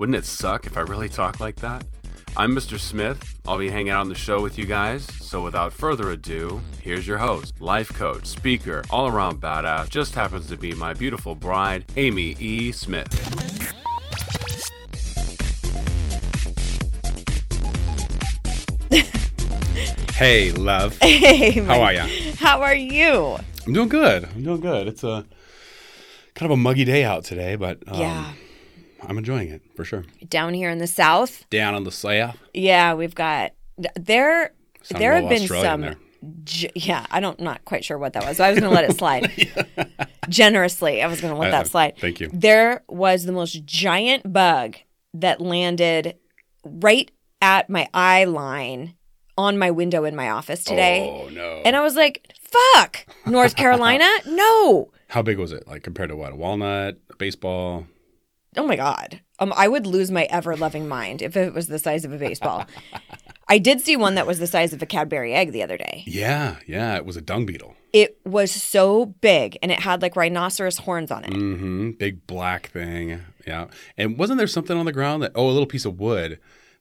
Wouldn't it suck if I really talk like that? I'm Mr. Smith. I'll be hanging out on the show with you guys. So without further ado, here's your host, life coach, speaker, all around badass, just happens to be my beautiful bride, Amy E. Smith. Hey, love. Hey, How are ya? How are you? I'm doing good. I'm doing good. It's a kind of a muggy day out today, but um, yeah. I'm enjoying it for sure. Down here in the south, Down on the south. yeah, we've got there. Sound there have been Australian some. there. Yeah, I don't not quite sure what that was. So I was going to let it slide generously. I was going to let Uh, that slide. thank you. There was the most giant bug that landed right at my eye line on my window in my office today. Oh no! And I was like, fuck, North Carolina? no. How big was it? Like compared to what? A walnut, a baseball? Oh my God. Um, I would lose my ever loving mind if it was the size of a baseball. I did see one that was the size of a Cadbury egg the other day. Yeah, yeah. It was a dung beetle. It was so big and it had like rhinoceros horns on it. Mm-hmm. Big black thing. Yeah. And wasn't there something on the ground that? Oh, a little piece of wood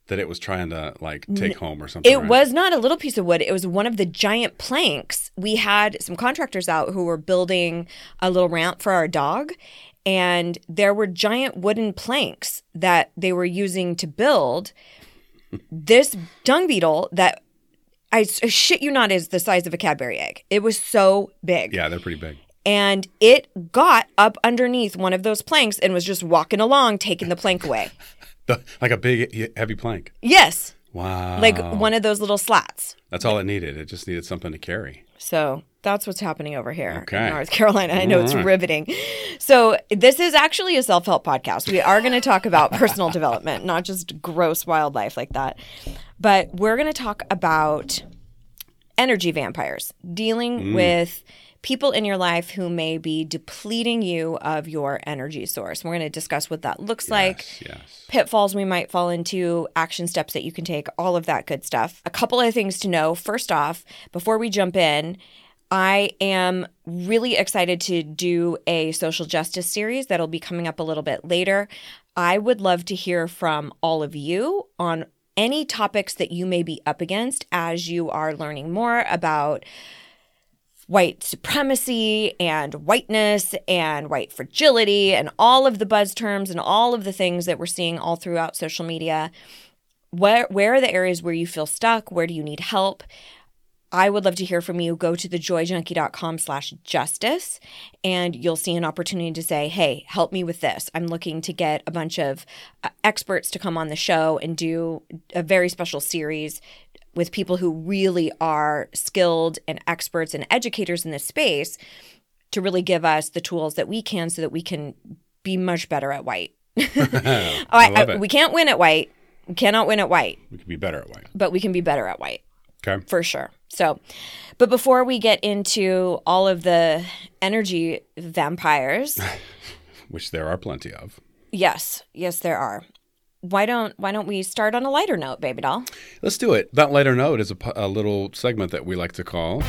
that it was trying to like take home or something. It right? was not a little piece of wood. It was one of the giant planks. We had some contractors out who were building a little ramp for our dog, and there were giant wooden planks that they were using to build this dung beetle that I s- shit you not is the size of a Cadbury egg. It was so big. Yeah, they're pretty big. And it got up underneath one of those planks and was just walking along, taking the plank away. The, like a big heavy plank. Yes, Wow. like one of those little slats. That's all it needed. It just needed something to carry. So that's what's happening over here Okay. in North Carolina. I know it's right. riveting. So this is actually a self help podcast. We are going to talk about personal development, not just gross wildlife like that. But we're going to talk about energy vampires, dealing Mm. with people in your life who may be depleting you of your energy source. We're going to discuss what that looks like Yes, yes. pitfalls we might fall into, action steps that you can take, all of that good stuff. A couple of things to know. First off, before we jump in, I am really excited to do a social justice series that'll be coming up a little bit later. I would love to hear from all of you on any topics that you may be up against as you are learning more about white supremacy and whiteness and white fragility and all of the buzz terms and all of the things that we're seeing all throughout social media. Where where are the areas where you feel stuck? Where do you need help? I would love to hear from you. Go to thejoyjunkie.com slash justice and you'll see an opportunity to say, hey, help me with this. I'm looking to get a bunch of uh, experts to come on the show and do a very special series with people who really are skilled and experts and educators in this space to really give us the tools that we can so that we can be much better at white. I I- love I- it. we can't win at white. We cannot win at white, we could be better at white. but we can be better at white Okay. for sure. So, but before we get into all of the energy vampires, Which there are plenty of. yes, yes, there are. Why don't Why don't we start on a lighter note, baby doll? Let's do it. That lighter note is a, a little segment that we like to call.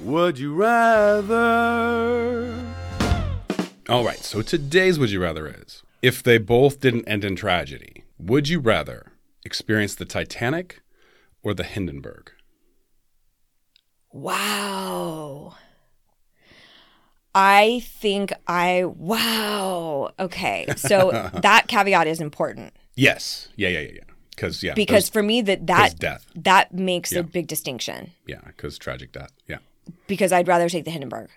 Would you rather? All right. So today's Would You Rather is if they both didn't end in tragedy, would you rather experience the Titanic or the Hindenburg? Wow. I think I wow. Okay, so that caveat is important Yes. Yeah, yeah, yeah, yeah. Because, yeah. because those- for me that that death. that makes Yeah. a big distinction Yeah, because tragic death. Yeah. because I'd rather take the Hindenburg,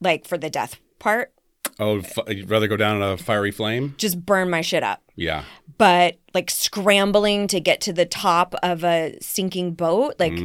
like for the death part, Oh, f- you'd rather go down in a fiery flame? just burn my shit up. Yeah. But like scrambling to get to the top of a sinking boat, like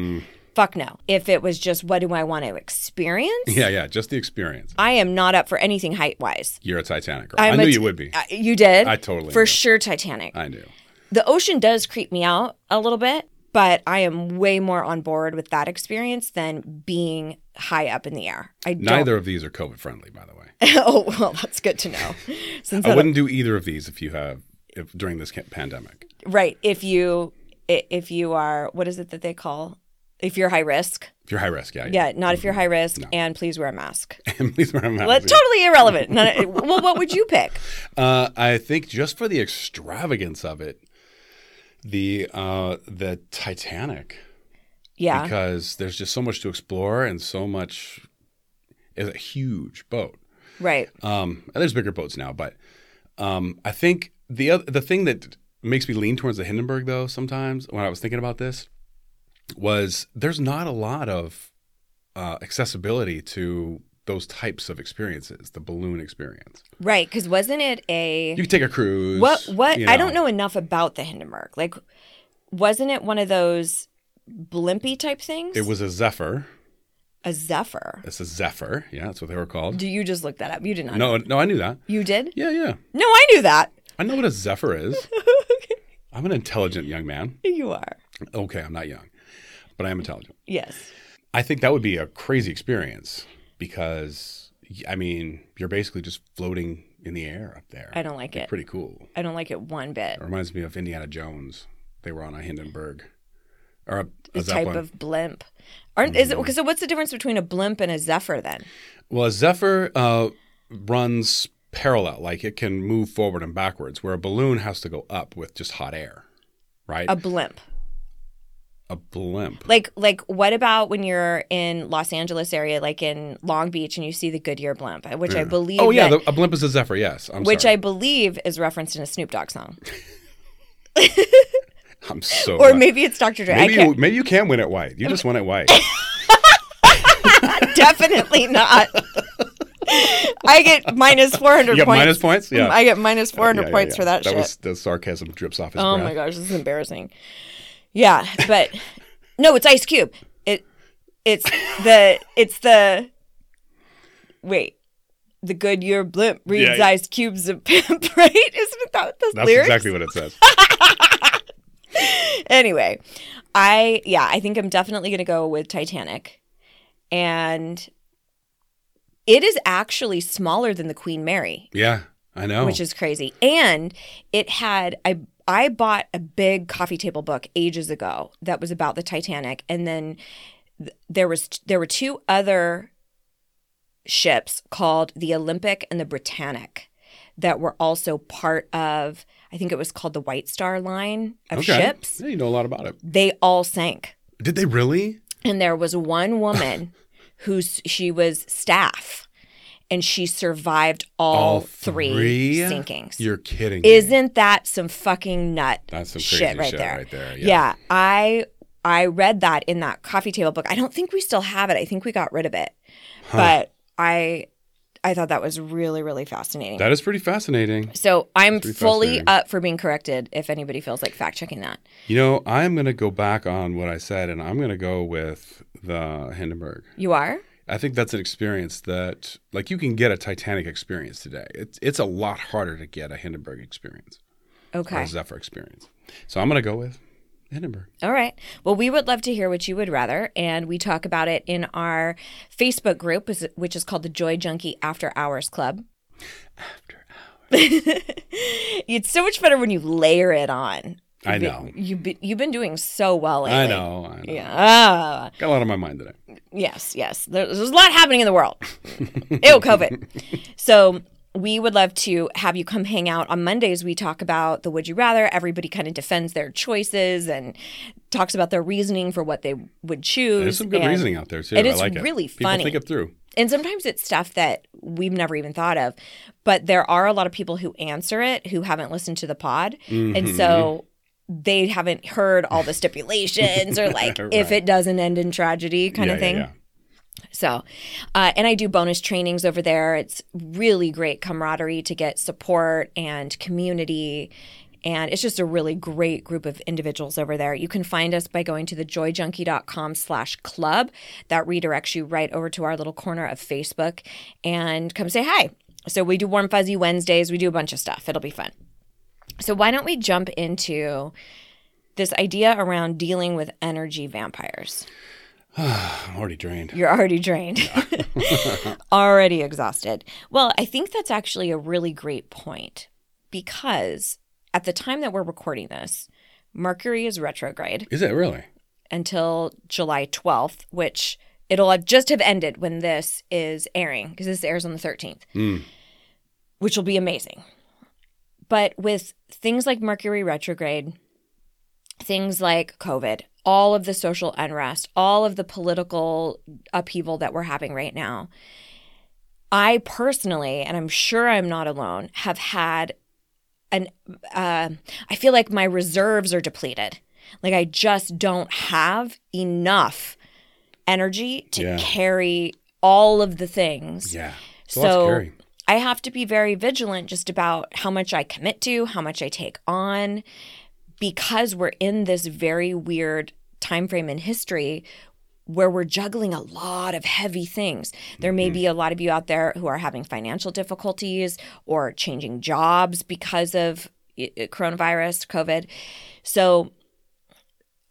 fuck no. If it was just what do I want to experience, Yeah, yeah, just the experience. I am not up for anything height wise. You're a Titanic girl. i knew a you would be. Uh, you did? I totally For knew. sure, Titanic. I knew. the ocean does creep me out a little bit, but I am way more on board with that experience than being high up in the air. I don't. Neither of these are COVID friendly, by the way. oh well, that's good to know. Since I wouldn't do either of these if you have if during this pandemic. right, if you if you are what is it that they call if you're high risk? If you're high risk, yeah. Yeah, not if you're high risk, and please wear a mask. And please wear a mask. Well, totally irrelevant. None, well, what would you pick? Uh, I think just for the extravagance of it, the uh, the Titanic, Yeah, because there's just so much to explore and so much. It's a huge boat. Right. Um, there's bigger boats now, but um, I think the other, the thing that makes me lean towards the Hindenburg though sometimes when I was thinking about this was there's not a lot of uh, accessibility to those types of experiences, the balloon experience. Right, because wasn't it a You take a cruise. what? What? you I don't know enough about the Hindenburg. Like, wasn't it one of those blimpy type things? It was a Zephyr. A Zephyr. It's a Zephyr. Yeah, that's what they were called. Do you just look that up? You did not. No, no, I knew that. You did? Yeah, yeah. No, I knew that. I know what a Zephyr is. okay. I'm an intelligent young man. You are. Okay, I'm not young, but I am intelligent. Yes. I think that would be a crazy experience because, I mean, you're basically just floating in the air up there. I don't like it. Pretty cool. I don't like it one bit. It reminds me of Indiana Jones. They were on a Hindenburg or a, a type of blimp. Aren't is it Mm-hmm. because so what's the difference between a blimp and a Zephyr then? Well, a Zephyr uh, runs parallel, like it can move forward and backwards, where a balloon has to go up with just hot air, right? A blimp. a blimp. Like like what about when you're in Los Angeles area, like in Long Beach, and you see the Goodyear blimp, which I believe Oh yeah, that- the, a blimp is a Zephyr. Yes, I'm which sorry. I believe is referenced in a Snoop Dogg song, I'm so. or maybe it's Dr. Dre. maybe I you, can't, maybe you can win it white. You just won it white. definitely not. I get minus four hundred You got points. minus points? Yeah. I get minus four hundred Yeah, yeah, points yeah. for that, shit. was the sarcasm drips off his oh breath. my gosh, this is embarrassing. Yeah, but no, it's Ice Cube. It it's the it's the wait. The Goodyear blimp reads Yeah, yeah. Ice Cube's a pimp, right? Isn't it that the That's lyrics? exactly what it says. anyway, I yeah, I think I'm definitely gonna go with Titanic, and it is actually smaller than the Queen Mary, yeah, I know. which is crazy. And it had I I bought a big coffee table book ages ago that was about the Titanic, and then th- there was there were two other ships called the Olympic and the Britannic that were also part of I think it was called the White Star line of okay. ships Yeah, you know a lot about it. they all sank. Did they really? And there was one woman who's she was staff and she survived all, three, sinkings. You're kidding. me. Isn't that some fucking nut That's some shit right shit there? right there, yeah. Yeah. I I read that in that coffee table book. I don't think we still have it. I think we got rid of it. But I I thought that was really really fascinating. That is pretty fascinating. so I'm fully up for being corrected if anybody feels like fact checking that. You know, I'm going to go back on what I said, and I'm going to go with the Hindenburg. You are? I think that's an experience that, like, you can get a Titanic experience today. It's it's a lot harder to get a Hindenburg experience or Okay. a Zephyr experience. So I'm going to go with Hindenburg. All right. Well, we would love to hear what you would rather. And we talk about it in our Facebook group, which is- called the Joy Junkie After Hours Club. After hours. it's so much better when you layer it on. I You've know. been- You've been, you've been doing so well lately. I know. I know. Yeah. Ah, Got a lot on my mind today. yes, yes. There's, there's a lot happening in the world. Ew, COVID. So we would love to have you come hang out on Mondays. We talk about the would you rather. Everybody kind of defends their choices and talks about their reasoning for what they would choose. There's some good And- reasoning out there too. and I it's like it. really People funny. think it through. And sometimes it's stuff that we've never even thought of. But there are a lot of people who answer it who haven't listened to the pod. And Mm-hmm. so they haven't heard all the stipulations or like if it doesn't end in tragedy kind yeah, of thing. Yeah, So, uh, and I do bonus trainings over there. It's really great camaraderie to get support and community. And it's just a really great group of individuals over there. You can find us by going to thejoyjunkie.com slash club. That redirects you right over to our little corner of Facebook and come say hi. So we do Warm Fuzzy Wednesdays. We do a bunch of stuff. It'll be fun. So why don't we jump into this idea around dealing with energy vampires? I'm already drained. You're already drained, already exhausted. Well, I think that's actually a really great point because at the time that we're recording this, Mercury is retrograde Is it really? until July 12th, which it'll have just have ended when this is airing because this airs on the 13th, Mm. which will be amazing. But with things like Mercury retrograde, things like COVID, all of the social unrest, all of the political upheaval that we're having right now, I personally, and I'm sure I'm not alone, have had an, uh, I feel like my reserves are depleted. Like I just don't have enough energy to Yeah. carry all of the things. Yeah. It's a lot to So. I have to be very vigilant just about how much I commit to, how much I take on, because we're in this very weird time frame in history where we're juggling a lot of heavy things. There may mm-hmm. be a lot of you out there who are having financial difficulties or changing jobs because of coronavirus, COVID. So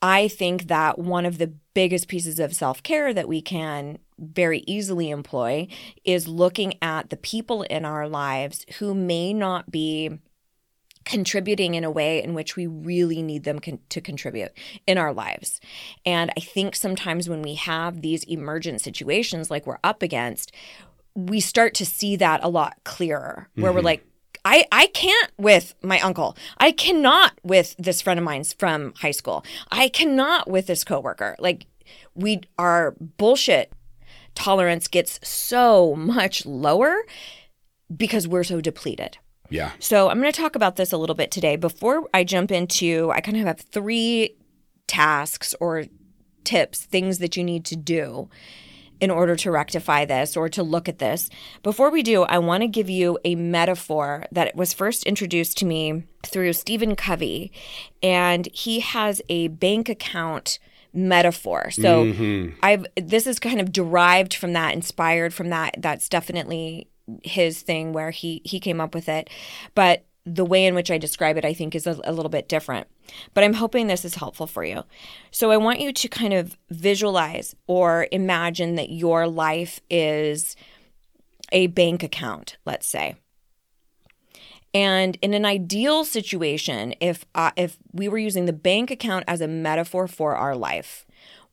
I think that one of the biggest pieces of self care that we can very easily employ is looking at the people in our lives who may not be contributing in a way in which we really need them con- to contribute in our lives. And I think sometimes when we have these emergent situations like we're up against, we start to see that a lot clearer where we're mm-hmm. like, I, I can't with my uncle. I cannot with this friend of mine's from high school. I cannot with this coworker. Like we our bullshit tolerance gets so much lower because we're so depleted. Yeah. So I'm going to talk about this a little bit today. Before I jump into, I kind of have three tasks or tips, things that you need to do in order to rectify this or to look at this. Before we do, I want to give you a metaphor that was first introduced to me through Stephen Covey, and he has a bank account metaphor. So mm-hmm. I've this is kind of derived from that, inspired from that. That's definitely his thing where he he came up with it. But the way in which I describe it, I think, is a, a little bit different. But I'm hoping this is helpful for you. So I want you to kind of visualize or imagine that your life is a bank account, let's say. And in an ideal situation, if uh, if we were using the bank account as a metaphor for our life,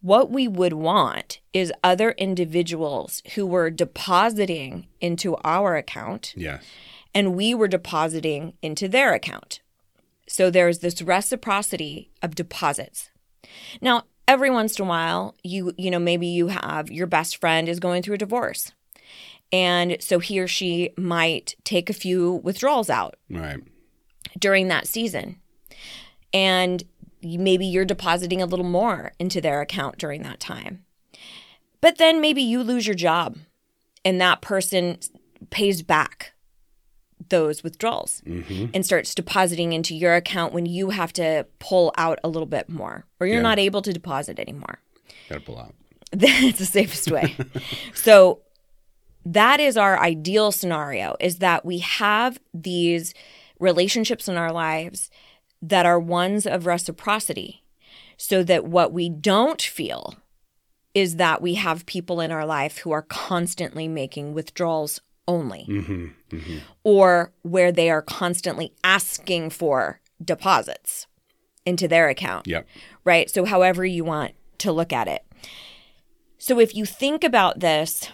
what we would want is other individuals who were depositing into our account Yes. and we were depositing into their account. So there's this reciprocity of deposits. Now, every once in a while, you you know maybe you have your best friend is going through a divorce. And so he or she might take a few withdrawals out Right. during that season. And maybe you're depositing a little more into their account during that time. But then maybe you lose your job and that person pays back those withdrawals mm-hmm. and starts depositing into your account when you have to pull out a little bit more or you're Yeah. not able to deposit anymore. Got to pull out. That's the safest way. so that is our ideal scenario is that we have these relationships in our lives that are ones of reciprocity so that what we don't feel is that we have people in our life who are constantly making withdrawals only Mm-hmm. or where they are constantly asking for deposits into their account Yep. right? So, however you want to look at it. So, if you think about this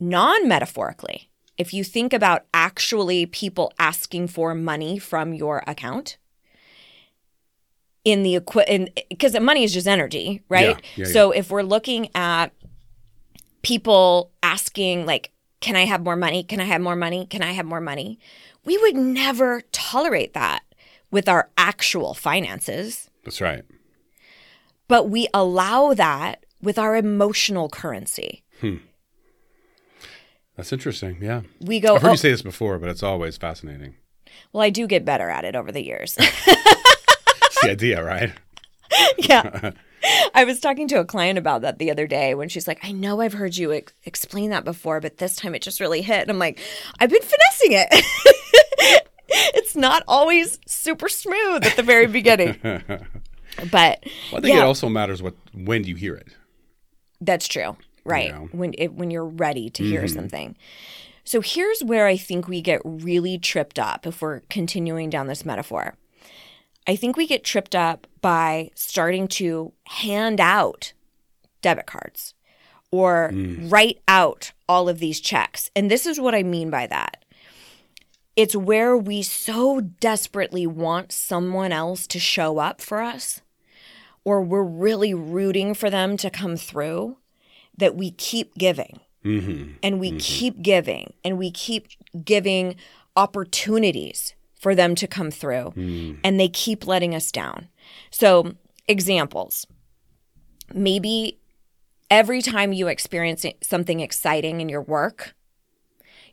non metaphorically, if you think about actually people asking for money from your account, in the equi- because money is just energy, right? Yeah, yeah, so if we're looking at people asking like can I have more money? Can I have more money? Can I have more money? We would never tolerate that with our actual finances That's right. but we allow that with our emotional currency. Hmm. That's interesting. Yeah. We go, I've heard oh, you say this before, but it's always fascinating. Well, I do get better at it over the years. The idea, right? yeah. I was talking to a client about that the other day when she's like, I know I've heard you ex- explain that before, but this time it just really hit. And I'm like, I've been finessing it. it's not always super smooth at the very beginning. But Well, I think yeah, it also matters what when you hear it. that's true. Right. know? When it, when you're ready to hear mm-hmm. something. So here's where I think we get really tripped up if we're continuing down this metaphor. I think we get tripped up by starting to hand out debit cards or mm. write out all of these checks. And this is what I mean by that. It's where we so desperately want someone else to show up for us, or we're really rooting for them to come through, that we keep giving mm-hmm. and we mm-hmm. keep giving and we keep giving opportunities for them to come through mm. and they keep letting us down. So, examples. Maybe every time you experience something exciting in your work,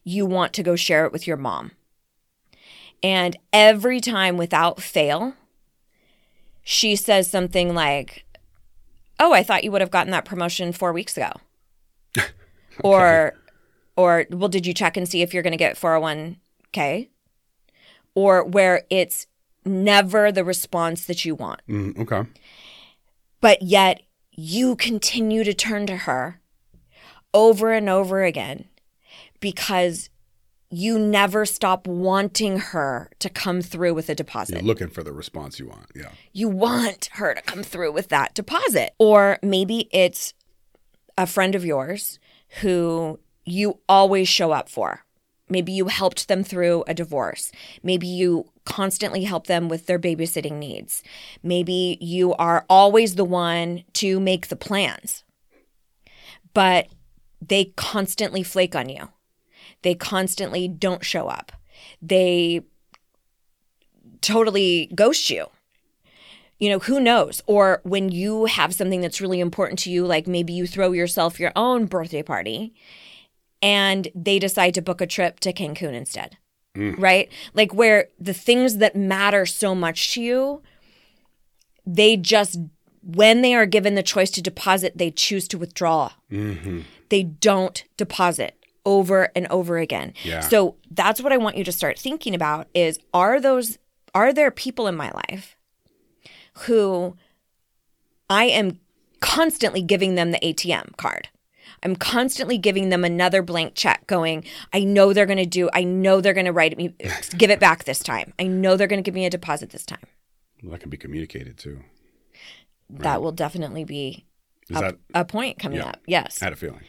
you want to go share it with your mom. And every time without fail, she says something like, Oh, I thought you would have gotten that promotion four weeks ago. Or, or, well, did you check and see if you're going to get 401k? Or where it's never the response that you want Mm, okay. but yet you continue to turn to her over and over again because you never stop wanting her to come through with a deposit. You're looking for the response you want. Yeah. You want her to come through with that deposit. Or maybe it's a friend of yours who you always show up for. Maybe you helped them through a divorce. Maybe you constantly help them with their babysitting needs. Maybe you are always the one to make the plans, but they constantly flake on you. They constantly don't show up. They totally ghost you you know, who knows? Or when you have something that's really important to you, like maybe you throw yourself your own birthday party and they decide to book a trip to Cancun instead, hmm. right? Like where the things that matter so much to you, they just, when they are given the choice to deposit, they choose to withdraw. Mm-hmm. They don't deposit over and over again. Yeah. So that's what I want you to start thinking about is are those are there people in my life who I am constantly giving them the ATM card. I'm constantly giving them another blank check going, I know they're going to do, I know they're going to write me, give it back this time. I know they're going to give me a deposit this time. Well, that can be communicated too. That will definitely be Is a, that a point coming Yeah. up. Yes. I had a feeling.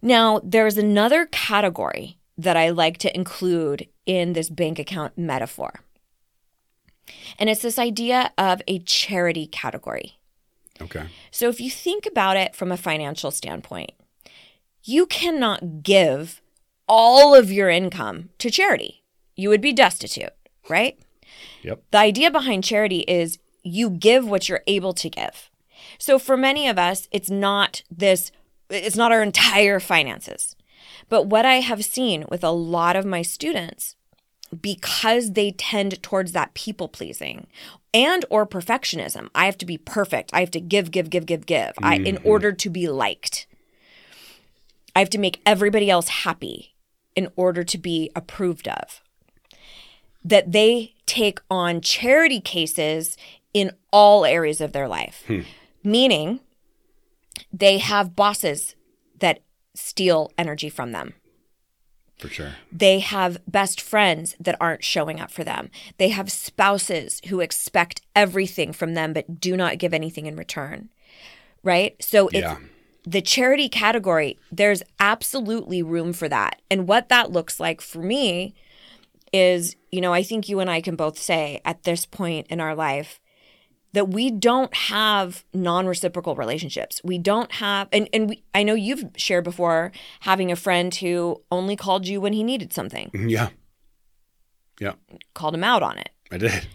Now, there's another category that I like to include in this bank account metaphor. And it's this idea of a charity category. Okay. So if you think about it from a financial standpoint, you cannot give all of your income to charity. You would be destitute, right? Yep. The idea behind charity is you give what you're able to give. So for many of us, it's not this, it's not our entire finances. But what I have seen with a lot of my students, because they tend towards that people pleasing and or perfectionism, I have to be perfect. I have to give, give, give, give, give. I in mm-hmm. order to be liked. I have to make everybody else happy in order to be approved of that they take on charity cases in all areas of their life, hmm. meaning they have bosses that steal energy from them. For sure. They have best friends that aren't showing up for them. They have spouses who expect everything from them but do not give anything in return. Right? So it's Yeah. The charity category, there's absolutely room for that. And what that looks like for me is, you know, I think you and I can both say at this point in our life that we don't have non-reciprocal relationships. We don't have and and we, I know you've shared before having a friend who only called you when he needed something. Mm-hmm. Yeah. Yeah. Called him out on it I did.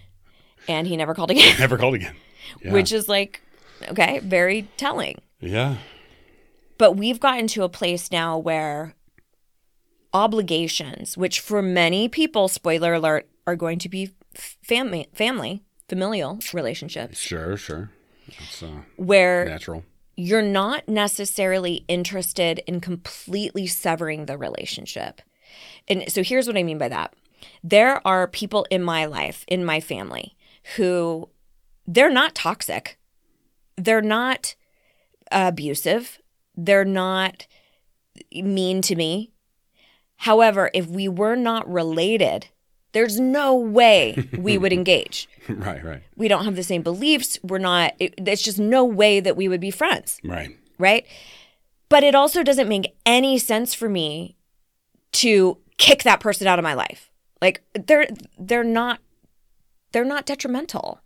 and he never called again, Never called again. Yeah. which is like okay, very telling. Yeah. But we've gotten to a place now where obligations, which for many people, spoiler alert, are going to be family, family, familial relationships Sure, sure. That's uh, where natural. you're not necessarily interested in completely severing the relationship. And so here's what I mean by that. There are people in my life, in my family, who they're not toxic. They're not abusive. They're not mean to me. However, if we were not related, there's no way we would engage. right, right, We don't have the same beliefs. We're not, it, there's just no way that we would be friends right. right? But it also doesn't make any sense for me to kick that person out of my life. Like they're they're not they're not detrimental.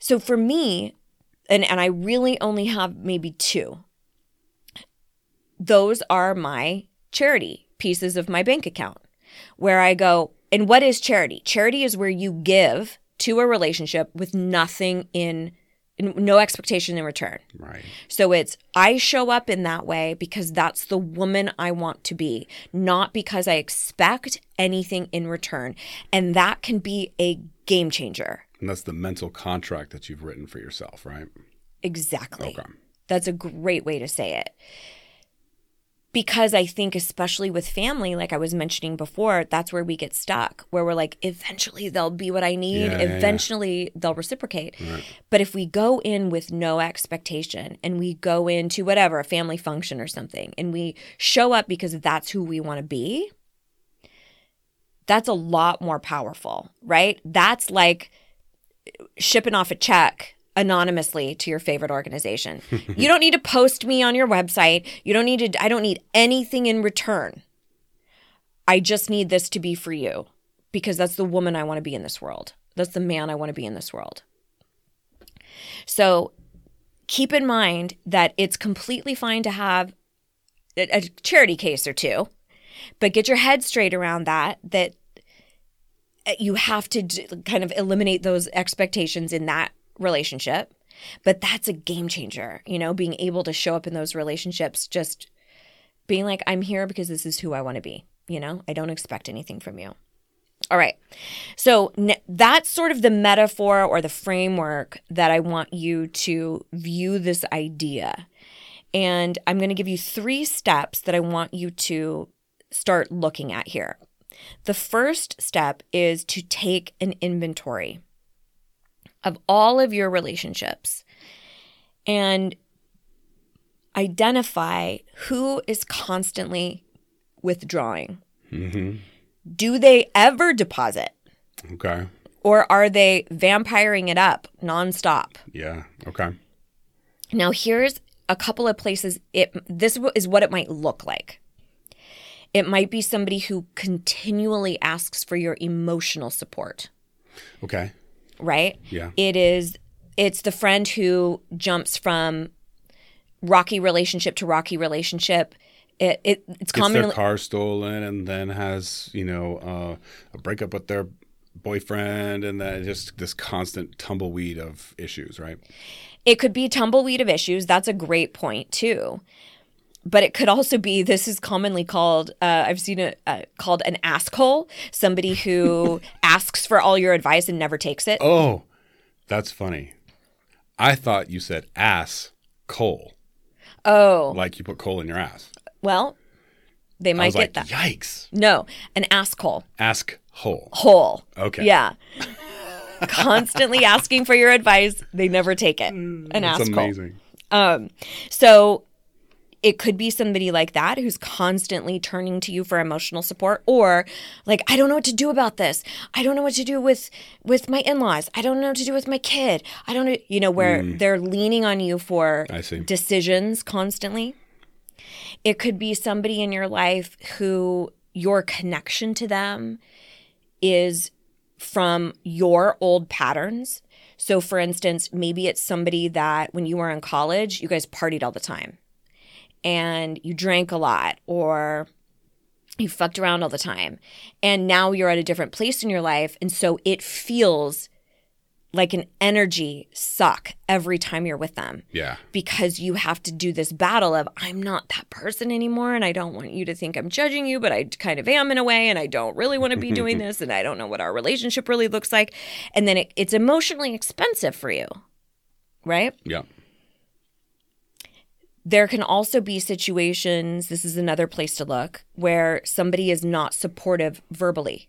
So for me, and and I really only have maybe two. Those are my charity pieces of my bank account where I go, and what is charity? Charity is where you give to a relationship with nothing in no expectation in return. Right. So it's I show up in that way because that's the woman I want to be, not because I expect anything in return. And that can be a game changer. And that's the mental contract that you've written for yourself, right? Exactly. Okay. That's a great way to say it. Because I think, especially with family, like I was mentioning before, that's where we get stuck, where we're like, eventually they'll be what I need. Yeah, yeah, yeah. eventually they'll reciprocate. But if we go in with no expectation and we go into whatever, a family function or something, and we show up because that's who we want to be, that's a lot more powerful, right? That's like shipping off a check anonymously to your favorite organization. you don't need to post me on your website. You don't need to I don't need anything in return. I just need this to be for you because that's the woman I want to be in this world. That's the man I want to be in this world. So keep in mind that it's completely fine to have a a charity case or two, but get your head straight around that that you have to d- kind of eliminate those expectations in that relationship. But that's a game changer, you know, being able to show up in those relationships, just being like, I'm here because this is who I want to be, you know, I don't expect anything from you. All right. So that's sort of the metaphor or the framework that I want you to view this idea. And I'm going to give you three steps that I want you to start looking at here. The first step is to take an inventory of all of your relationships and identify who is constantly withdrawing. Mm-hmm. Do they ever deposit? Okay. Or are they vampiring it up nonstop? Yeah. Okay. Now, here's a couple of places it this is what it might look like. It might be somebody who continually asks for your emotional support, Okay. Right? Yeah. It is it's the friend who jumps from rocky relationship to rocky relationship. It, it it's Gets commonly their car stolen and then has, you know, uh, a breakup with their boyfriend and then just this constant tumbleweed of issues, right? It could be tumbleweed of issues. That's a great point too. But it could also be this is commonly called uh, I've seen it uh, called an asshole, somebody who asks for all your advice and never takes it. Oh, that's funny. I thought you said ass coal, Oh, like you put coal in your ass. well, they might get like, that. yikes. No, an asshole Ask hole. hole. Okay. Yeah. Constantly asking for your advice, they never take it. An That's asshole. amazing. Um, so it could be somebody like that who's constantly turning to you for emotional support or like I don't know what to do about this. I don't know what to do with with my in-laws. I don't know what to do with my kid. I don't know, you know where mm. they're leaning on you for decisions constantly. It could be somebody in your life who your connection to them is from your old patterns. So, for instance, maybe it's somebody that when you were in college, you guys partied all the time and you drank a lot or you fucked around all the time. And now you're at a different place in your life. And so it feels like an energy suck every time you're with them Yeah. because you have to do this battle of I'm not that person anymore and I don't want you to think I'm judging you but I kind of am in a way and I don't really want to be doing this and I don't know what our relationship really looks like and then it, it's emotionally expensive for you right Yeah. There can also be situations this is another place to look where somebody is not supportive verbally.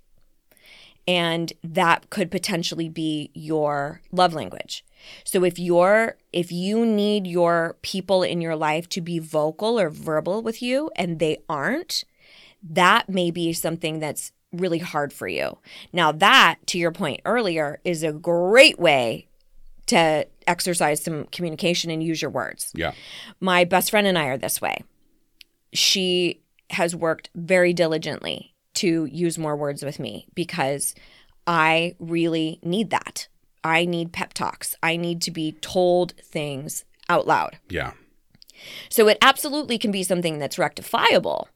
And that could potentially be your love language. So if you're if you need your people in your life to be vocal or verbal with you and they aren't that may be something that's really hard for you. Now that to your point earlier is a great way to exercise some communication and use your words Yeah. my best friend and I are this way. She has worked very diligently to use more words with me because I really need that. I need pep talks. I need to be told things out loud. Yeah. So it absolutely can be something that's rectifiable.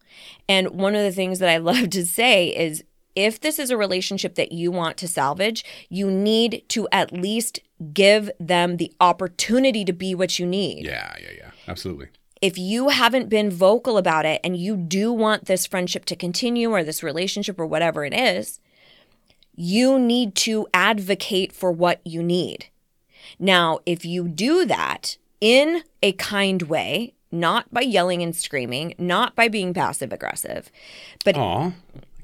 And one of the things that I love to say is if this is a relationship that you want to salvage, you need to at least give them the opportunity to be what you need Yeah. Yeah. Yeah. Absolutely. if you haven't been vocal about it and you do want this friendship to continue or this relationship or whatever it is, you need to advocate for what you need. Now, if you do that in a kind way, not by yelling and screaming, not by being passive aggressive, but Aw.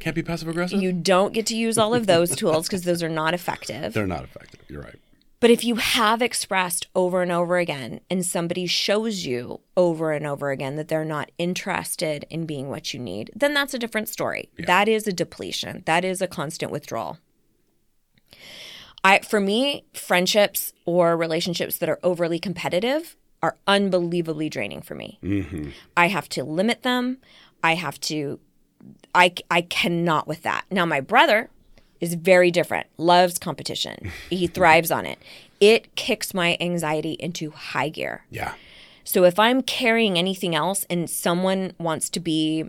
Can't be passive aggressive? you don't get to use all of those tools because those are not effective. They're not effective. You're right. But if you have expressed over and over again, and somebody shows you over and over again that they're not interested in being what you need, then that's a different story. That is a depletion. That is a constant withdrawal. I, for me, friendships or relationships that are overly competitive are unbelievably draining for me. Mm-hmm. I have to limit them. I have to, I, I cannot with that. Now, my brother is very different, loves competition. He thrives on it. It kicks my anxiety into high gear. Yeah. So if I'm carrying anything else and someone wants to be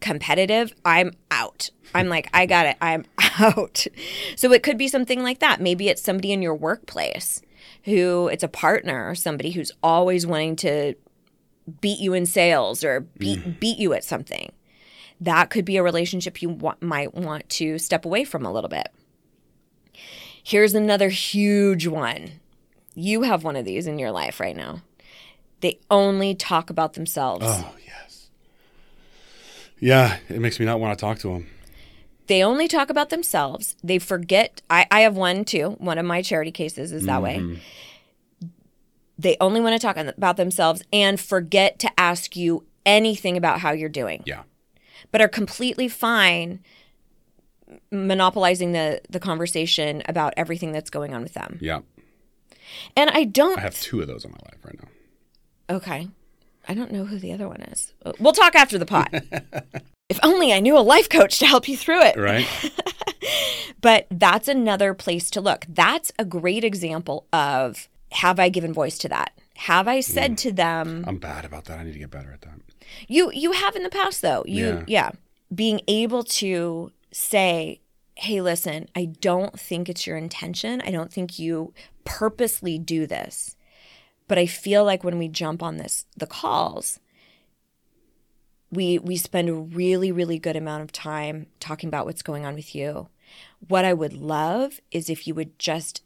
competitive, I'm out. I'm like, I got it. I'm out. So it could be something like that. Maybe it's somebody in your workplace who it's a partner or somebody who's always wanting to beat you in sales or beat mm. beat you at something. That could be a relationship you wa- might want to step away from a little bit. Here's another huge one. You have one of these in your life right now. They only talk about themselves. Oh, yes. Yeah. It makes me not want to talk to them. They only talk about themselves. They forget. I, I have one too. One of my charity cases is that way. Mm-hmm. They only want to talk about themselves and forget to ask you anything about how you're doing, Yeah. But are completely fine monopolizing the the conversation about everything that's going on with them. Yeah. And I don't I have two of those in my life right now. Okay. I don't know who the other one is. Uh, we'll talk after the pot. if only I knew a life coach to help you through it. Right? But that's another place to look. That's a great example of have I given voice to that? Have I said mm. to them, I'm bad about that. I need to get better at that. You you have in the past though. You Yeah. yeah. Being able to say, "Hey, listen, I don't think it's your intention. I don't think you purposely do this." But I feel like when we jump on this the calls, we we spend a really really good amount of time talking about what's going on with you. What I would love is if you would just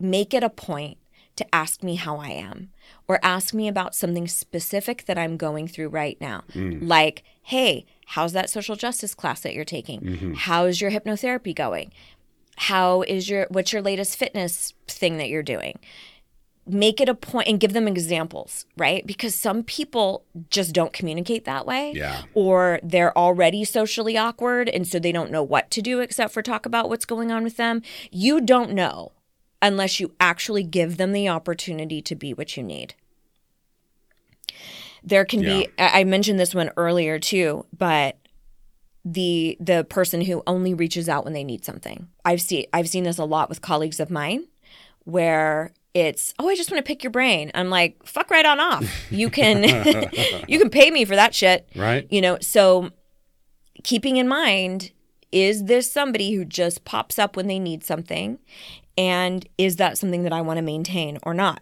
make it a point to ask me how I am or ask me about something specific that I'm going through right now. Mm. Like, hey, how's that social justice class that you're taking? Mm-hmm. How's your hypnotherapy going? How is your what's your latest fitness thing that you're doing? Make it a point and give them examples, right? Because some people just don't communicate that way Yeah. or they're already socially awkward and so they don't know what to do except for talk about what's going on with them. You don't know unless you actually give them the opportunity to be what you need. There can be I I mentioned this one earlier too, but the the person who only reaches out when they need something. I've seen I've seen this a lot with colleagues of mine where it's oh I just want to pick your brain. I'm like fuck right on off. You can you can pay me for that shit. Right? You know, so keeping in mind, is this somebody who just pops up when they need something? And is that something that I want to maintain or not?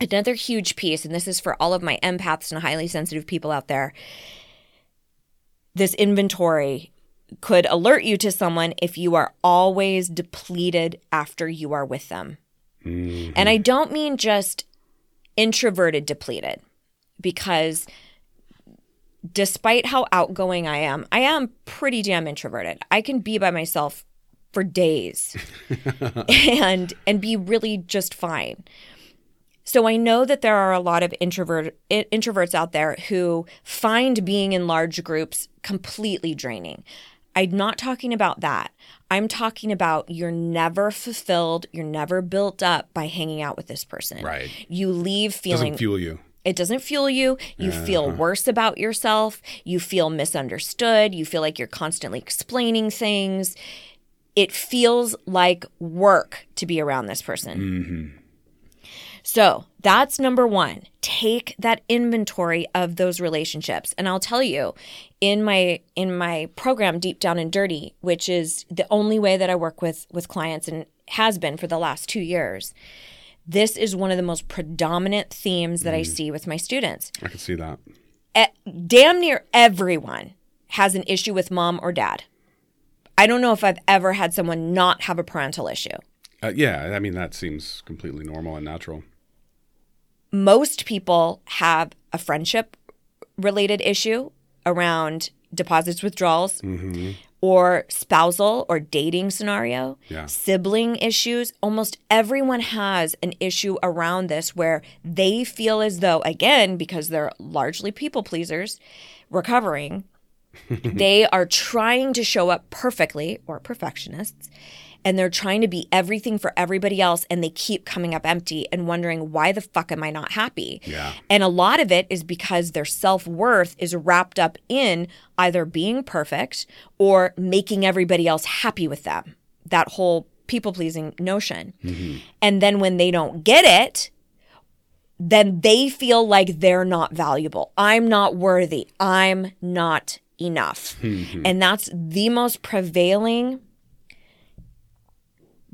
Another huge piece, and this is for all of my empaths and highly sensitive people out there this inventory could alert you to someone if you are always depleted after you are with them. Mm-hmm. And I don't mean just introverted depleted, because despite how outgoing I am, I am pretty damn introverted. I can be by myself for days and and be really just fine. So I know that there are a lot of introvert introverts out there who find being in large groups completely draining. I'm not talking about that. I'm talking about you're never fulfilled, you're never built up by hanging out with this person. Right. You leave feeling doesn't fuel you. It doesn't fuel you. You uh-huh. feel worse about yourself. You feel misunderstood. You feel like you're constantly explaining things. It feels like work to be around this person. Mm-hmm. So that's number one. Take that inventory of those relationships. And I'll tell you, in my in my program Deep Down and Dirty, which is the only way that I work with with clients and has been for the last two years, this is one of the most predominant themes that mm. I see with my students. I can see that. At, damn near everyone has an issue with mom or dad. I don't know if I've ever had someone not have a parental issue. Uh, yeah, I mean that seems completely normal and natural most people have a friendship related issue around deposits withdrawals mm-hmm. or spousal or dating scenario, yeah. sibling issues. Almost everyone has an issue around this where they feel as though, again, because they're largely people pleasers recovering, they are trying to show up perfectly or perfectionists and they're trying to be everything for everybody else and they keep coming up empty and wondering why the fuck am I not happy? Yeah. And a lot of it is because their self-worth is wrapped up in either being perfect or making everybody else happy with them. That whole people-pleasing notion. Mm-hmm. And then when they don't get it, then they feel like they're not valuable. I'm not worthy. I'm not enough. Mm-hmm. And that's the most prevailing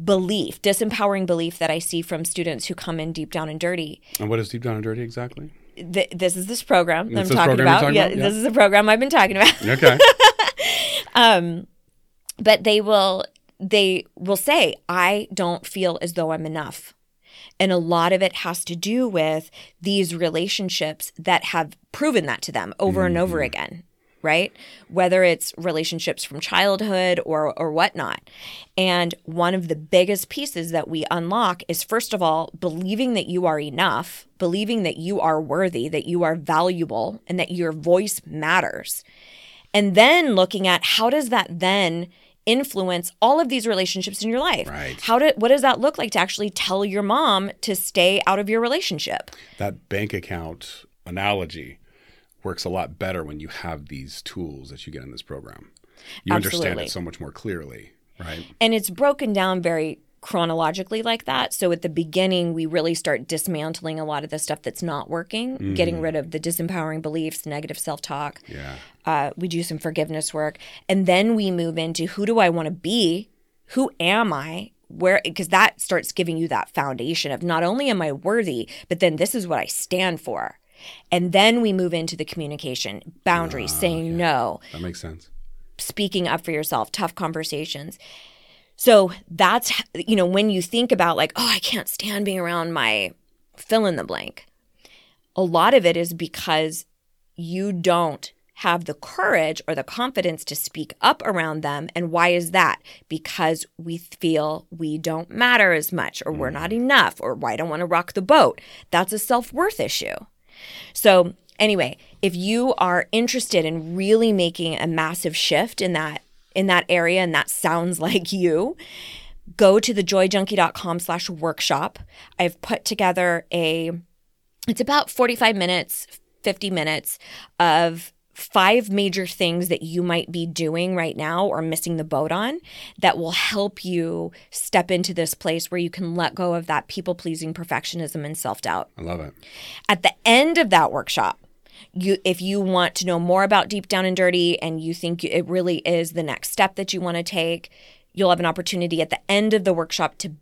belief, disempowering belief that I see from students who come in deep down and dirty. And what is deep down and dirty exactly? Th- this is this program that I'm talking about. Talking yeah, about? yeah, this is the program I've been talking about. Okay. um, but they will they will say, "I don't feel as though I'm enough." And a lot of it has to do with these relationships that have proven that to them over mm-hmm. and over mm-hmm. again right? Whether it's relationships from childhood or or whatnot. And one of the biggest pieces that we unlock is first of all believing that you are enough, believing that you are worthy, that you are valuable, and that your voice matters. And then looking at how does that then influence all of these relationships in your life. Right. How did what does that look like to actually tell your mom to stay out of your relationship? That bank account analogy works a lot better when you have these tools that you get in this program. You Absolutely. understand it so much more clearly, right? And it's broken down very chronologically like that. So at the beginning, we really start dismantling a lot of the stuff that's not working, mm-hmm. getting rid of the disempowering beliefs, negative self talk. Yeah. Uh, we do some forgiveness work. And then we move into who do I want to be? Who am I? Where, because that starts giving you that foundation of not only am I worthy, but then this is what I stand for. And then we move into the communication, boundaries, uh, saying yeah. no. That makes sense. Speaking up for yourself, tough conversations. So that's, you know, when you think about like, oh, I can't stand being around my fill in the blank, a lot of it is because you don't have the courage or the confidence to speak up around them. And why is that? Because we feel we don't matter as much, or we're not mm. enough, or why don't want to rock the boat. That's a self worth issue. So, anyway, if you are interested in really making a massive shift in that in that area and that sounds like you, go to thejoyjunkie.com slash workshop. I've put together a it's about 45 minutes, 50 minutes of five major things that you might be doing right now or missing the boat on that will help you step into this place where you can let go of that people pleasing perfectionism and self doubt. I love it. At the end of that workshop, you if you want to know more about deep down and dirty and you think it really is the next step that you want to take, you'll have an opportunity at the end of the workshop to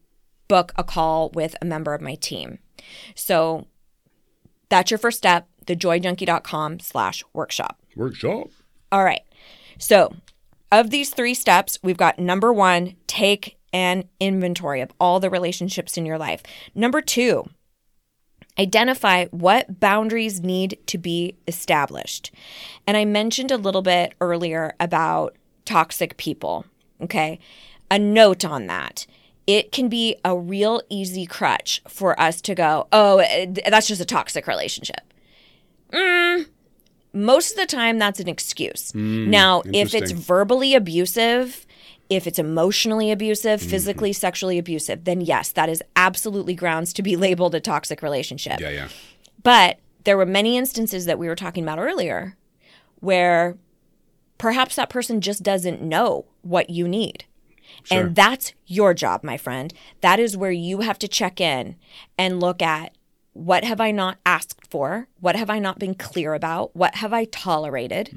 book a call with a member of my team. So that's your first step, thejoyjunkie.com slash workshop. Workshop. All right. So, of these three steps, we've got number one, take an inventory of all the relationships in your life. Number two, identify what boundaries need to be established. And I mentioned a little bit earlier about toxic people. Okay. A note on that. It can be a real easy crutch for us to go, oh, eh, that's just a toxic relationship. Mm, most of the time, that's an excuse. Hmm, now, if it's verbally abusive, if it's emotionally abusive, physically, mm-hmm. sexually abusive, then yes, that is absolutely grounds to be labeled a toxic relationship. Yeah, yeah. But there were many instances that we were talking about earlier where perhaps that person just doesn't know what you need. Sure. And that's your job, my friend. That is where you have to check in and look at what have I not asked for? What have I not been clear about? What have I tolerated?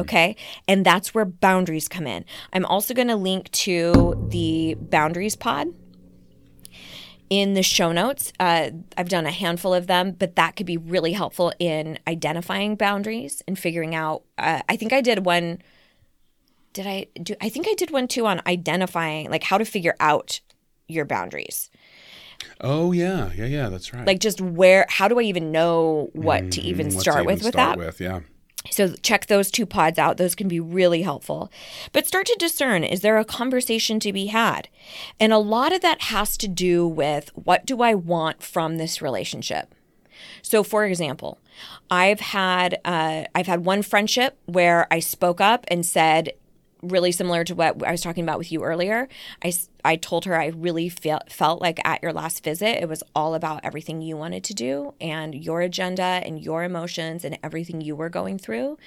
Okay. And that's where boundaries come in. I'm also going to link to the boundaries pod in the show notes. Uh, I've done a handful of them, but that could be really helpful in identifying boundaries and figuring out. Uh, I think I did one. Did I do? I think I did one too on identifying, like how to figure out your boundaries. Oh yeah, yeah, yeah. That's right. Like just where, how do I even know what to even start even with with start that? With yeah. So check those two pods out. Those can be really helpful. But start to discern is there a conversation to be had? And a lot of that has to do with what do I want from this relationship? So for example, I've had uh, I've had one friendship where I spoke up and said really similar to what I was talking about with you earlier. I, I told her I really felt felt like at your last visit it was all about everything you wanted to do and your agenda and your emotions and everything you were going through.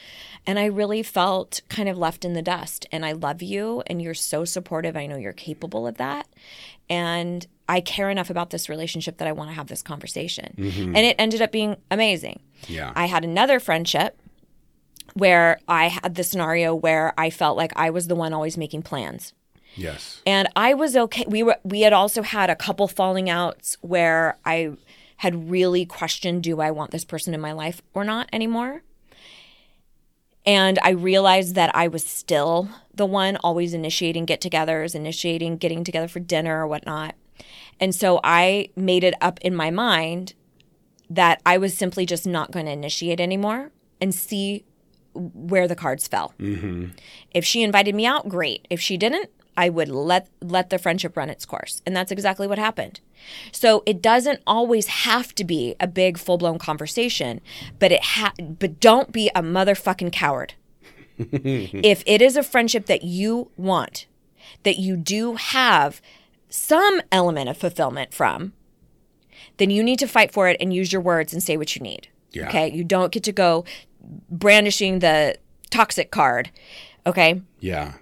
And I really felt kind of left in the dust. And I love you and you're so supportive. I know you're capable of that. And I care enough about this relationship that I want to have this conversation. Mm-hmm. And it ended up being amazing. Yeah. I had another friendship where I had the scenario where I felt like I was the one always making plans. yes. And I was okay. We were we had also had a couple falling outs where I had really questioned do I want this person in my life or not anymore? And I realized that I was still the one always initiating get togethers, initiating getting together for dinner or whatnot. And so I made it up in my mind that I was simply just not going to initiate anymore and see where the cards fell. Mm-hmm. If she invited me out, great. If she didn't, I would let let the friendship run its course. And that's exactly what happened. So it doesn't always have to be a big full-blown conversation, but it ha- but don't be a motherfucking coward. if it is a friendship that you want, that you do have some element of fulfillment from, then you need to fight for it and use your words and say what you need. Yeah. Okay? You don't get to go brandishing the toxic card. Okay? Yeah.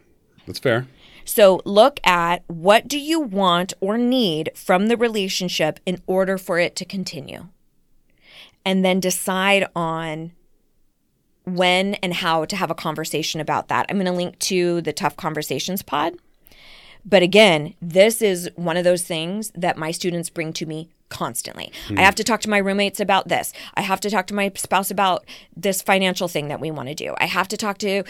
That's fair. So look at what do you want or need from the relationship in order for it to continue. And then decide on when and how to have a conversation about that. I'm going to link to the Tough Conversations pod. But again, this is one of those things that my students bring to me constantly. I have to talk to my roommates about this. I have to talk to my spouse about this financial thing that we want to do. I have to talk to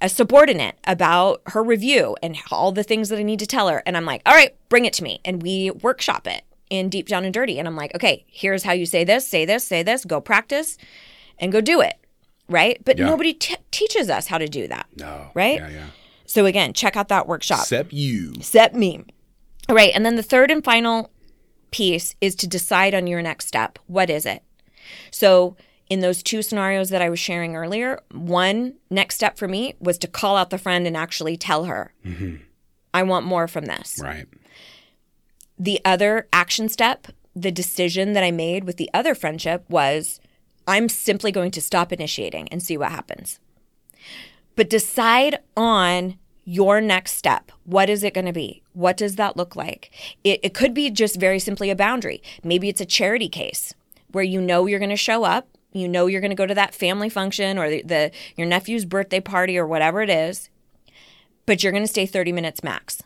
a subordinate about her review and all the things that I need to tell her. And I'm like, all right, bring it to me. And we workshop it in Deep Down and Dirty. And I'm like, okay, here's how you say this, say this, say this, go practice and go do it. Right. But Yeah. nobody t- teaches us how to do that. No. Right? Yeah, yeah. So again, check out that workshop. Except you. Set me. All right. And then the third and final piece is to decide on your next step. What is it? So, in those two scenarios that I was sharing earlier, one next step for me was to call out the friend and actually tell her, I want more from this. Right. The other action step, the decision that I made with the other friendship was I'm simply going to stop initiating and see what happens. But decide on your next step. What is it going to be? What does that look like? It, it could be just very simply a boundary. Maybe it's a charity case where you know you're going to show up, you know you're going to go to that family function or the, the your nephew's birthday party or whatever it is, but you're going to stay 30 minutes max.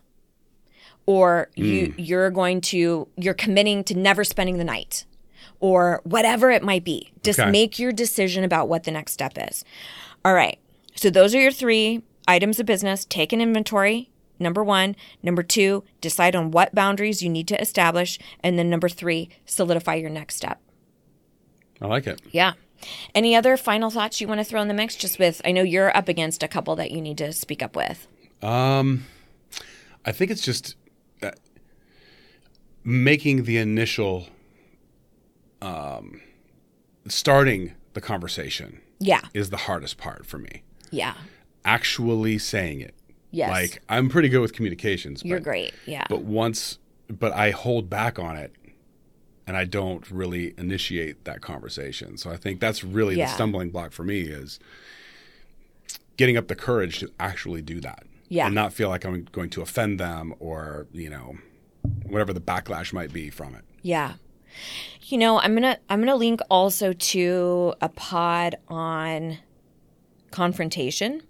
or Mm. you you're going to you're committing to never spending the night or whatever it might be. Just Okay. make your decision about what the next step is. All right. So those are your three items of business. Take an inventory. Number one. Number two, decide on what boundaries you need to establish. And then number three, solidify your next step. I like it. Yeah. Any other final thoughts you want to throw in the mix? Just with, I know you're up against a couple that you need to speak up with. Um, I think it's just uh, making the initial, um, starting the conversation Yeah. is the hardest part for me. Yeah. Actually saying it. Yes. Like I'm pretty good with communications. You're but, great. Yeah. But once, but I hold back on it, and I don't really initiate that conversation. So I think that's really Yeah. the stumbling block for me is getting up the courage to actually do that. Yeah. And not feel like I'm going to offend them or you know whatever the backlash might be from it. Yeah. You know, I'm going to I'm going to link also to a pod on confrontation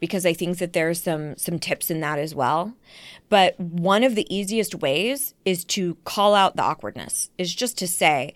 because I think that there's some some tips in that as well. But one of the easiest ways is to call out the awkwardness. Is just to say,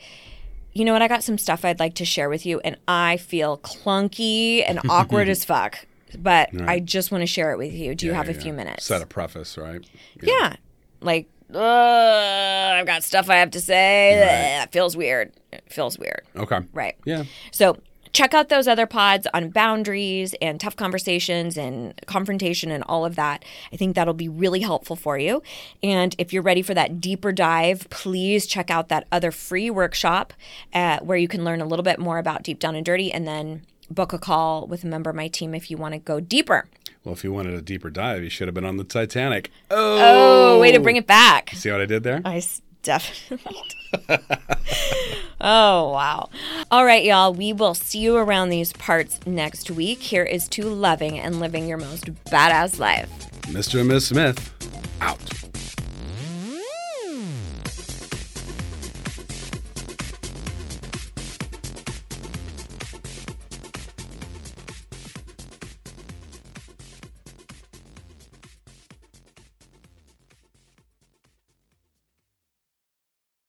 you know what, I got some stuff I'd like to share with you and I feel clunky and awkward as fuck. But I just want to share it with you. Do you Yeah, have a few yeah. minutes? Set a preface, right? Yeah. Like, uh, I've got stuff I have to say. That feels weird. It feels weird. Okay. Right. Yeah. So check out those other pods on boundaries and tough conversations and confrontation and all of that. I think that'll be really helpful for you. And if you're ready for that deeper dive, please check out that other free workshop uh, where you can learn a little bit more about Deep Down and Dirty and then book a call with a member of my team if you want to go deeper. Well, if you wanted a deeper dive, you should have been on the Titanic. Oh, way to bring it back. See what I did there? I definitely. oh, wow. All right, y'all. We will see you around these parts next week. Here is to loving and living your most badass life. Mr. and Miss Smith, out.